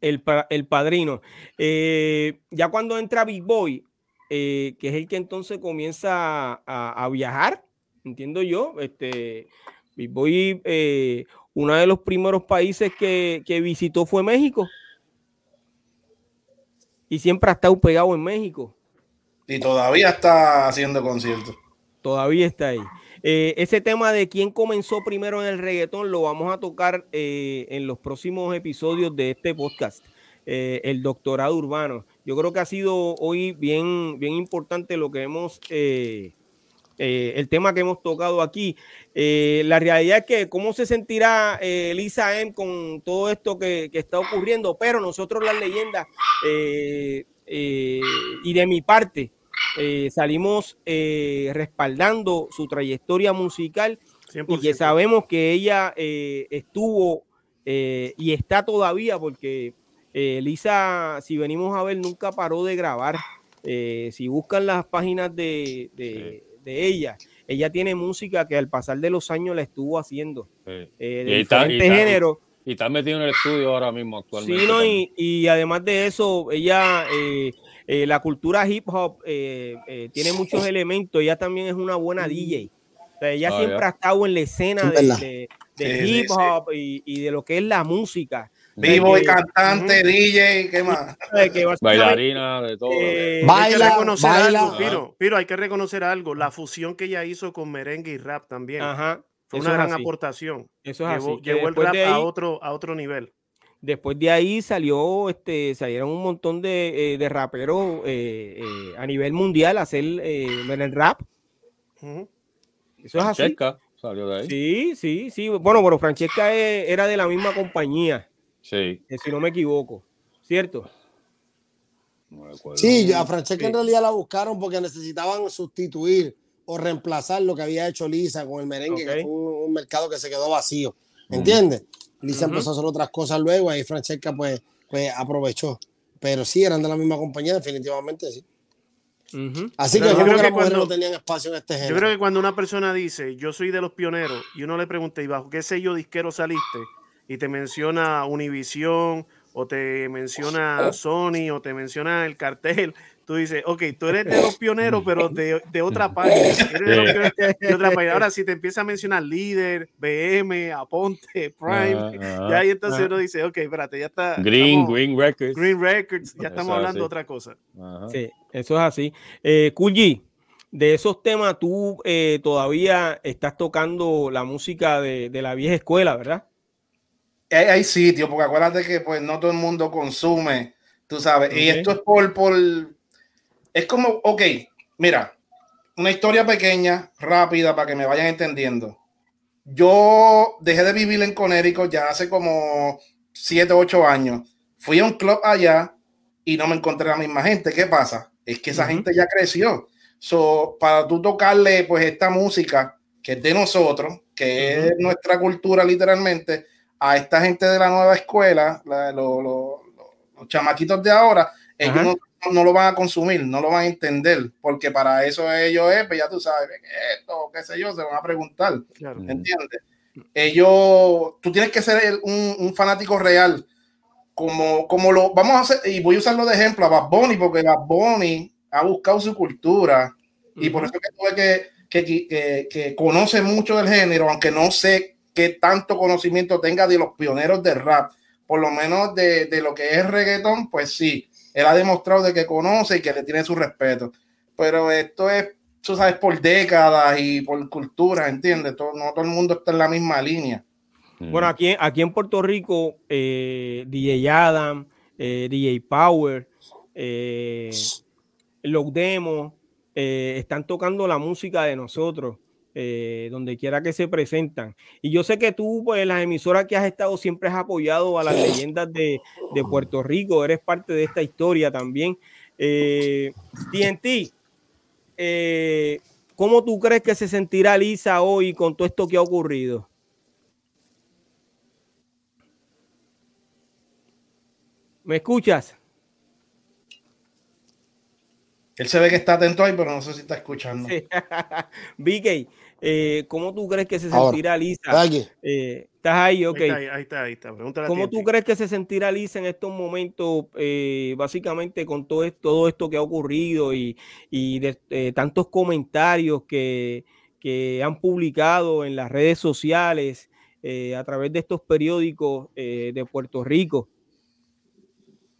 el, el padrino. Eh, ya cuando entra Big Boy, eh, que es el que entonces comienza a, viajar, entiendo yo, este, Big Boy, eh, uno de los primeros países que, que visitó fue México. Y siempre ha estado pegado en México. Y todavía está haciendo conciertos. Todavía está ahí. Eh, ese tema de quién comenzó primero en el reggaetón lo vamos a tocar eh, en los próximos episodios de este podcast, eh, el doctorado urbano. Yo creo que ha sido hoy bien, bien importante lo que hemos, el tema que hemos tocado aquí. la realidad es que cómo se sentirá Lisa M con todo esto que, que, está ocurriendo, pero nosotros las leyendas y de mi parte, eh, salimos eh, respaldando su trayectoria musical y que sabemos que ella eh, estuvo y está todavía porque Lisa, si venimos a ver, nunca paró de grabar. si buscan las páginas de, de, ella, ella tiene música que al pasar de los años la estuvo haciendo. de diferentes géneros. Y está metido en el estudio ahora mismo actualmente. Sí, no, y, y, además de eso, ella eh, la cultura hip hop eh, eh, tiene muchos elementos. Ella también es una buena DJ. ella ah, siempre ha estado en la escena de, hip hop y, de lo que es la música. Vivo y cantante, DJ, ¿qué más? Bailarina, de todo. baila, hay que reconocer algo, Piro, Piro, hay que reconocer algo. La fusión que ella hizo con merengue y rap también. Fue una gran aportación. Eso es llevó, así. Llevó el rap a, otro, a otro nivel. Después de ahí salió, este, salieron un montón de, eh, raperos eh, eh, a nivel mundial a hacer el rap. Eso es así. salió de ahí. Sí, sí, sí. Bueno, pero Francesca era de la misma compañía. Sí. si no me equivoco. ¿Cierto? sí, a Francesca en realidad la buscaron porque necesitaban sustituir o reemplazar lo que había hecho Lisa con el merengue, que fue un, mercado que se quedó vacío. ¿Entiendes? Lisa empezó a hacer otras cosas luego, ahí Francesca pues, pues aprovechó. Pero sí, eran de la misma compañía, definitivamente sí. Así que yo creo que las mujeres no tenían espacio en este género. Yo creo que cuando una persona dice, yo soy de los pioneros, y uno le pregunta, ¿y bajo qué sello disquero saliste? Y te menciona Univision, o te menciona Sony, o te menciona el cartel, tú dices, ok, tú eres de los pioneros, pero de, de otra página. De, otra página. Ahora, si te empieza a mencionar líder, BM, Aponte, Prime, ya ahí entonces uno dice, ok, espérate, ya está. Green, Green Records. Green Records, ya estamos hablando de otra cosa. Sí, eso es así. Eh, de esos temas, tú eh, todavía estás tocando la música de, de la vieja escuela, ¿verdad? Hay, hay sitios, porque acuérdate que pues no todo el mundo consume, tú sabes, y esto es por, por es como, ok, mira, una historia pequeña, rápida, para que me vayan entendiendo. Yo dejé de vivir en Connecticut ya hace como 7, 8 años. Fui a un club allá y no me encontré la misma gente. ¿Qué pasa? Es que esa gente ya creció. So, para tú tocarle pues esta música que es de nosotros, que es nuestra cultura literalmente, a esta gente de la nueva escuela, los chamaquitos de ahora, ellos no, lo van a consumir, no lo van a entender, porque para eso ellos es, pues ya tú sabes, esto, qué sé yo, se van a preguntar, ¿entiendes? Ellos, tú tienes que ser un, fanático real, como, como lo, vamos a hacer, y voy a usarlo de ejemplo a Bad Bunny, porque Bad Bunny ha buscado su cultura, y por eso que tuve que que, conoce mucho del género, aunque no sé qué tanto conocimiento tenga de los pioneros del rap, por lo menos de, lo que es reggaetón, pues sí, él ha demostrado de que conoce y que le tiene su respeto. Pero esto es, tú sabes, por décadas y por cultura, ¿entiendes? Todo, no todo el mundo está en la misma línea. Bueno, aquí, aquí en Puerto Rico, eh, DJ Adam, eh, DJ Power, eh, Los Demos, eh, están tocando la música de nosotros, eh, donde quiera que se presentan. Y yo sé que tú, pues, las emisoras que has estado siempre has apoyado a las leyendas de, Puerto Rico, eres parte de esta historia también. Eh, TNT, eh, ¿cómo tú crees que se sentirá Lisa hoy con todo esto que ha ocurrido? ¿Me escuchas? Él se ve que está atento ahí, pero no sé si está escuchando. Sí. eh, ¿cómo tú crees que se sentirá Lisa? Eh, ¿Estás ahí? Ok. Ahí está, ahí está. ¿Cómo tú crees que se sentirá Lisa en estos momentos, eh, básicamente con todo esto, todo esto que ha ocurrido y, de, tantos comentarios que, que, han publicado en las redes sociales eh, a través de estos periódicos de Puerto Rico?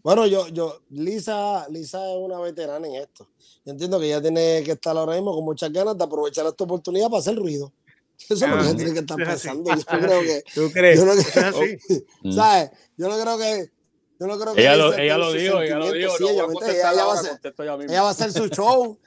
Bueno, yo, yo, Lisa, Lisa es una veterana en esto. Yo entiendo que ella tiene que estar ahora mismo con muchas ganas de aprovechar esta oportunidad para hacer ruido. Eso es lo que ella tiene que estar pensando. Yo creo que. ¿Tú crees? Yo no, mm. ¿Sabes? Yo no creo que. Yo no creo que ella, lo, ella lo dijo, ella lo dijo. ella, va a hacer, ella va a hacer su show.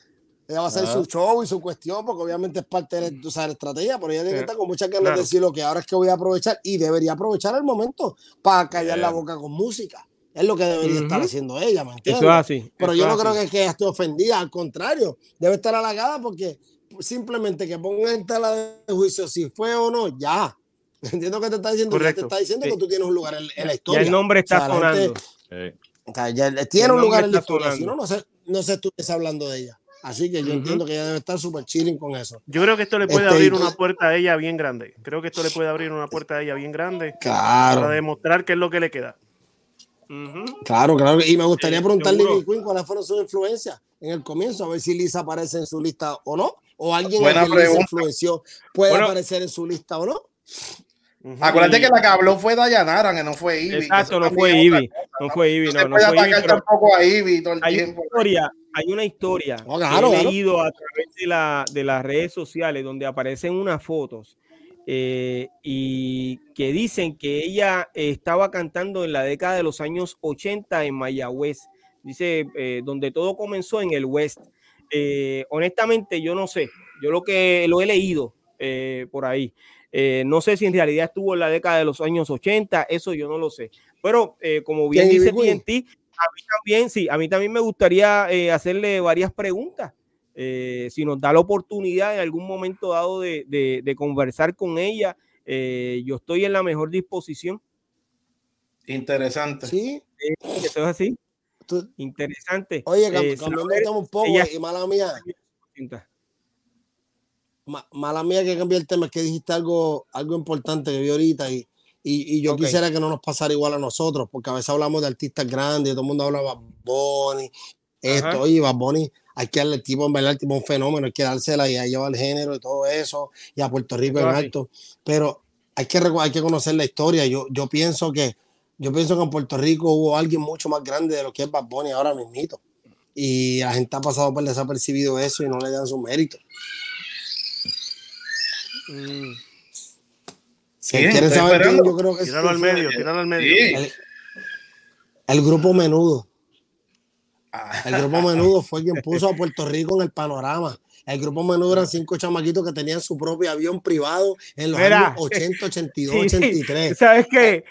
Ella va a hacer su show y su cuestión, porque obviamente es parte de tu estrategia, pero ella tiene que estar con muchas ganas de decir lo que ahora es que voy a aprovechar y debería aprovechar el momento para callar la boca con música. Es lo que debería estar haciendo ella, ¿me entiendes? Eso es así. Pero yo no creo que, que esté ofendida, al contrario, debe estar halagada porque simplemente que ponga en tela de juicio si fue o no, ya. Entiendo que te está diciendo, te está diciendo que tú tienes un lugar en, la historia. Ya el nombre está sonando. o sea, ya tiene un lugar en la historia. Si no, no sé, no sé tú estás hablando de ella. Así que yo entiendo que ella debe estar súper chilling con eso. Yo creo que esto le puede este, abrir una puerta a ella bien grande. Creo que esto le puede abrir una puerta a ella bien grande. Claro. Para demostrar qué es lo que le queda. Claro, claro. Y me gustaría preguntarle a Queen cuáles fueron sus influencias en el comienzo, a ver si Lisa aparece en su lista o no. O alguien que Lisa influenció puede aparecer en su lista o no. Acuérdate que la que habló fue Dayanara, que no fue Ivy. Exacto, no fue Ivy. No fue Ivy. No, no, fue Ivy, tampoco a Ivy todo el hay tiempo. Una historia, hay una historia oh, que he leído a través de, la, de las redes sociales donde aparecen unas fotos eh, y que dicen que ella estaba cantando en la década de los años 80 en Mayagüez, dice, eh, donde todo comenzó en el West. Eh, honestamente, yo no sé, yo lo que lo he leído por ahí. no sé si en realidad estuvo en la década de los años 80, eso yo no lo sé. Pero como bien dice TNT, a mí también, sí, a mí también me gustaría hacerle varias preguntas. Eh, si nos da la oportunidad en algún momento dado de, conversar con ella, eh, yo estoy en la mejor disposición. Interesante. Sí. Eh, eso es así. Interesante. Oye, cambiando un poco, y mala mía. mala mía que cambié el tema, es que dijiste algo, algo importante que vi ahorita y, y, yo quisiera que no nos pasara igual a nosotros, porque a veces hablamos de artistas grandes, todo el mundo habla de Bad esto, oye, Bad hay que darle tipo, en verdad, tipo un fenómeno, hay que dársela y a llevar el género y todo eso, y a Puerto Rico en alto. Pero hay que, hay que conocer la historia. Yo, yo pienso que yo pienso que en Puerto Rico hubo alguien mucho más grande de lo que es Bad Bunny ahora mismito. Y la gente ha pasado por desapercibido eso y no le dan su mérito. Mm. Si quieren saber yo creo que al medio, al medio. el grupo menudo. El grupo Menudo fue quien puso a Puerto Rico en el panorama. El grupo Menudo eran cinco chamaquitos que tenían su propio avión privado en los años 80, 82, 83. ¿Sabes qué?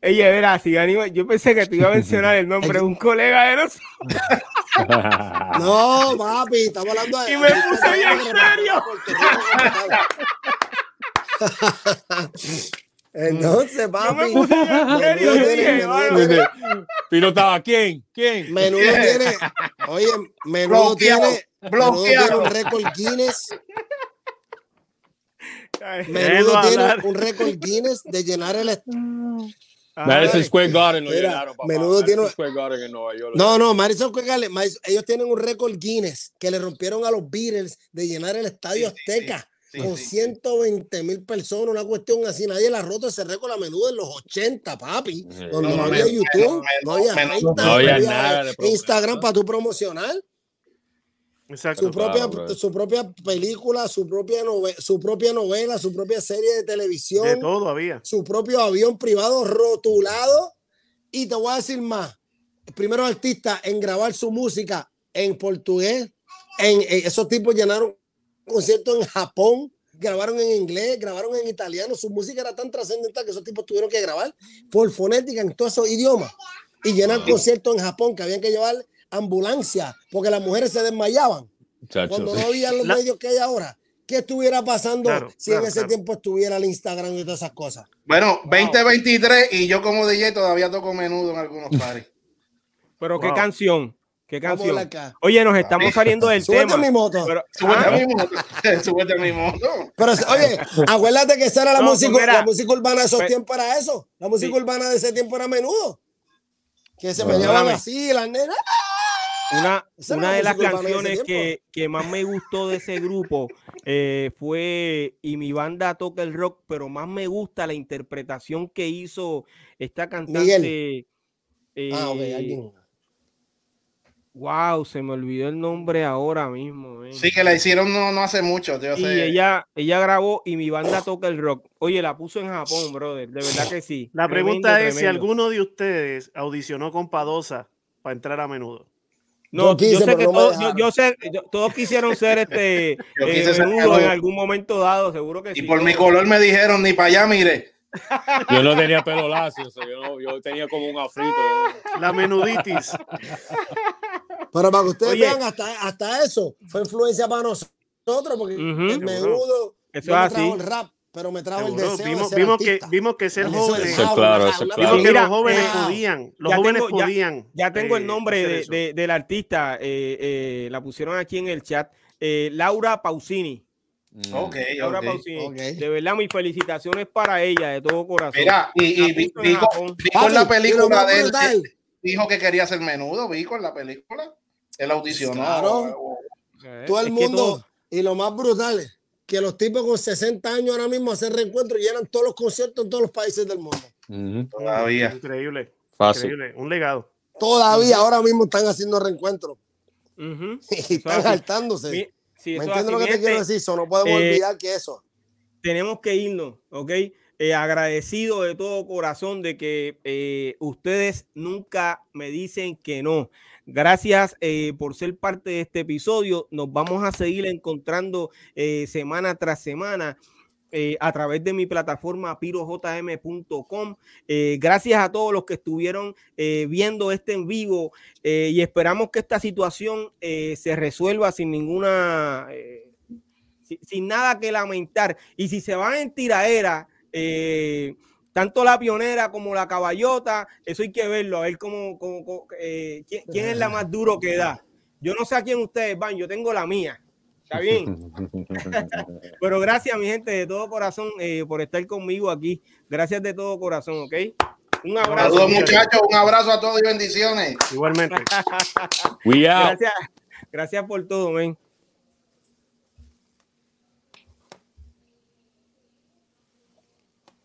Ella, verá, si yo pensé que te iba a mencionar el nombre de un colega de nosotros. no, papi, estamos hablando de. Y me puse bien serio. Entonces, papi. Pero estaba quién? ¿Quién? Menudo tiene. Oye, menudo tiene. Menudo tiene un récord Guinness. Menudo tiene un récord Guinness de llenar el. Madison Square Garden lo llenaron, papá. Menudo tiene... Square Garden en Nueva York. No, no, Madison Square Garden, ellos tienen un récord Guinness que le rompieron a los Beatles de llenar el estadio Azteca con 120 mil personas, una cuestión así. Nadie la ha roto ese récord a menudo en los 80, papi. Donde no, había YouTube, no, había Facebook, no había, nada Instagram para tu promocionar. Exacto, su, propia, su propia película, su propia, novela, su propia novela, su propia serie de televisión. De todo había. Su propio avión privado rotulado. Y te voy a decir más. El primer artista en grabar su música en portugués. En, esos tipos llenaron conciertos en Japón, grabaron en inglés, grabaron en italiano. Su música era tan trascendental que esos tipos tuvieron que grabar por fonética en todos esos idiomas. Y llenar conciertos en Japón que habían que llevar ambulancia porque las mujeres se desmayaban cuando no había los medios que hay ahora. ¿Qué estuviera pasando si en ese tiempo estuviera el Instagram y todas esas cosas? Bueno, 2023 y yo como DJ todavía toco menudo en algunos pares. Pero qué canción. ¿Qué canción? Oye, nos estamos saliendo del tema. mi moto. Pero, súbete a mi moto. súbete a mi moto. Pero, oye, acuérdate que esa era la, música, pues la música urbana de esos pues tiempos era eso. La música urbana de ese tiempo era menudo. Que se me llamaban así, las nenas. Una, una de las canciones que, que, más me gustó de ese grupo eh, fue Y mi banda toca el rock, pero más me gusta la interpretación que hizo esta cantante. ah, ok, alguien. Wow, se me olvidó el nombre ahora mismo. Sí, que la hicieron no, no hace mucho. y ella, ella grabó y mi banda toca el rock. Oye, la puso en Japón, brother. De verdad que sí. La pregunta es si alguno de ustedes audicionó con Padosa para entrar a menudo. No, yo, sé que todos, yo, sé, todos quisieron ser este eh, menudo en algún momento dado, seguro que y sí. Y por mi color me dijeron ni para allá, mire. Yo no tenía pelo lacio, yo, yo, tenía como un afrito. La menuditis. Pero para que ustedes vean, hasta, hasta eso fue influencia para nosotros, porque el menudo eso es así. el rap pero me trajo el deseo vimos, de vimos que vimos que ser jóvenes claro, vimos que los jóvenes podían los jóvenes podían. ya, tengo el eh, nombre de, de, del artista eh, eh, la pusieron aquí en el chat eh, Laura Pausini mm. Ok, Laura okay, Pausini. De verdad, mis felicitaciones para ella de todo corazón. Mira, y, y vi, vi, con la película de él, dijo que quería ser menudo, vi con la película. Él audicionó. Claro. Todo el mundo. Y lo más brutal es que los tipos con 60 años ahora mismo hacen reencuentros y llenan todos los conciertos en todos los países del mundo. Todavía. Increíble. Fácil. Increíble. Un legado. Todavía ahora mismo están haciendo reencuentros. y están saltándose. ¿Me entiendes lo que te quiero decir? Eso no podemos eh, olvidar que eso. Tenemos que irnos, ¿ok? Eh, agradecido de todo corazón de que eh, ustedes nunca me dicen que no. Gracias eh, por ser parte de este episodio. Nos vamos a seguir encontrando semana tras semana. Eh, a través de mi plataforma pirojm.com. gracias a todos los que estuvieron viendo este en vivo y esperamos que esta situación se resuelva sin ninguna, sin, nada que lamentar. Y si se van en tiraera, tanto la pionera como la caballota, eso hay que verlo, a ver cómo, eh, ¿quién, es la más duro que da. Yo no sé a quién ustedes van, yo tengo la mía. ¿Está bien? Pero gracias, mi gente, de todo corazón, eh, por estar conmigo aquí. Gracias de todo corazón, ¿ok? Un abrazo. Saludos, muchachos. Un abrazo a todos y bendiciones. Igualmente. gracias, gracias por todo, men.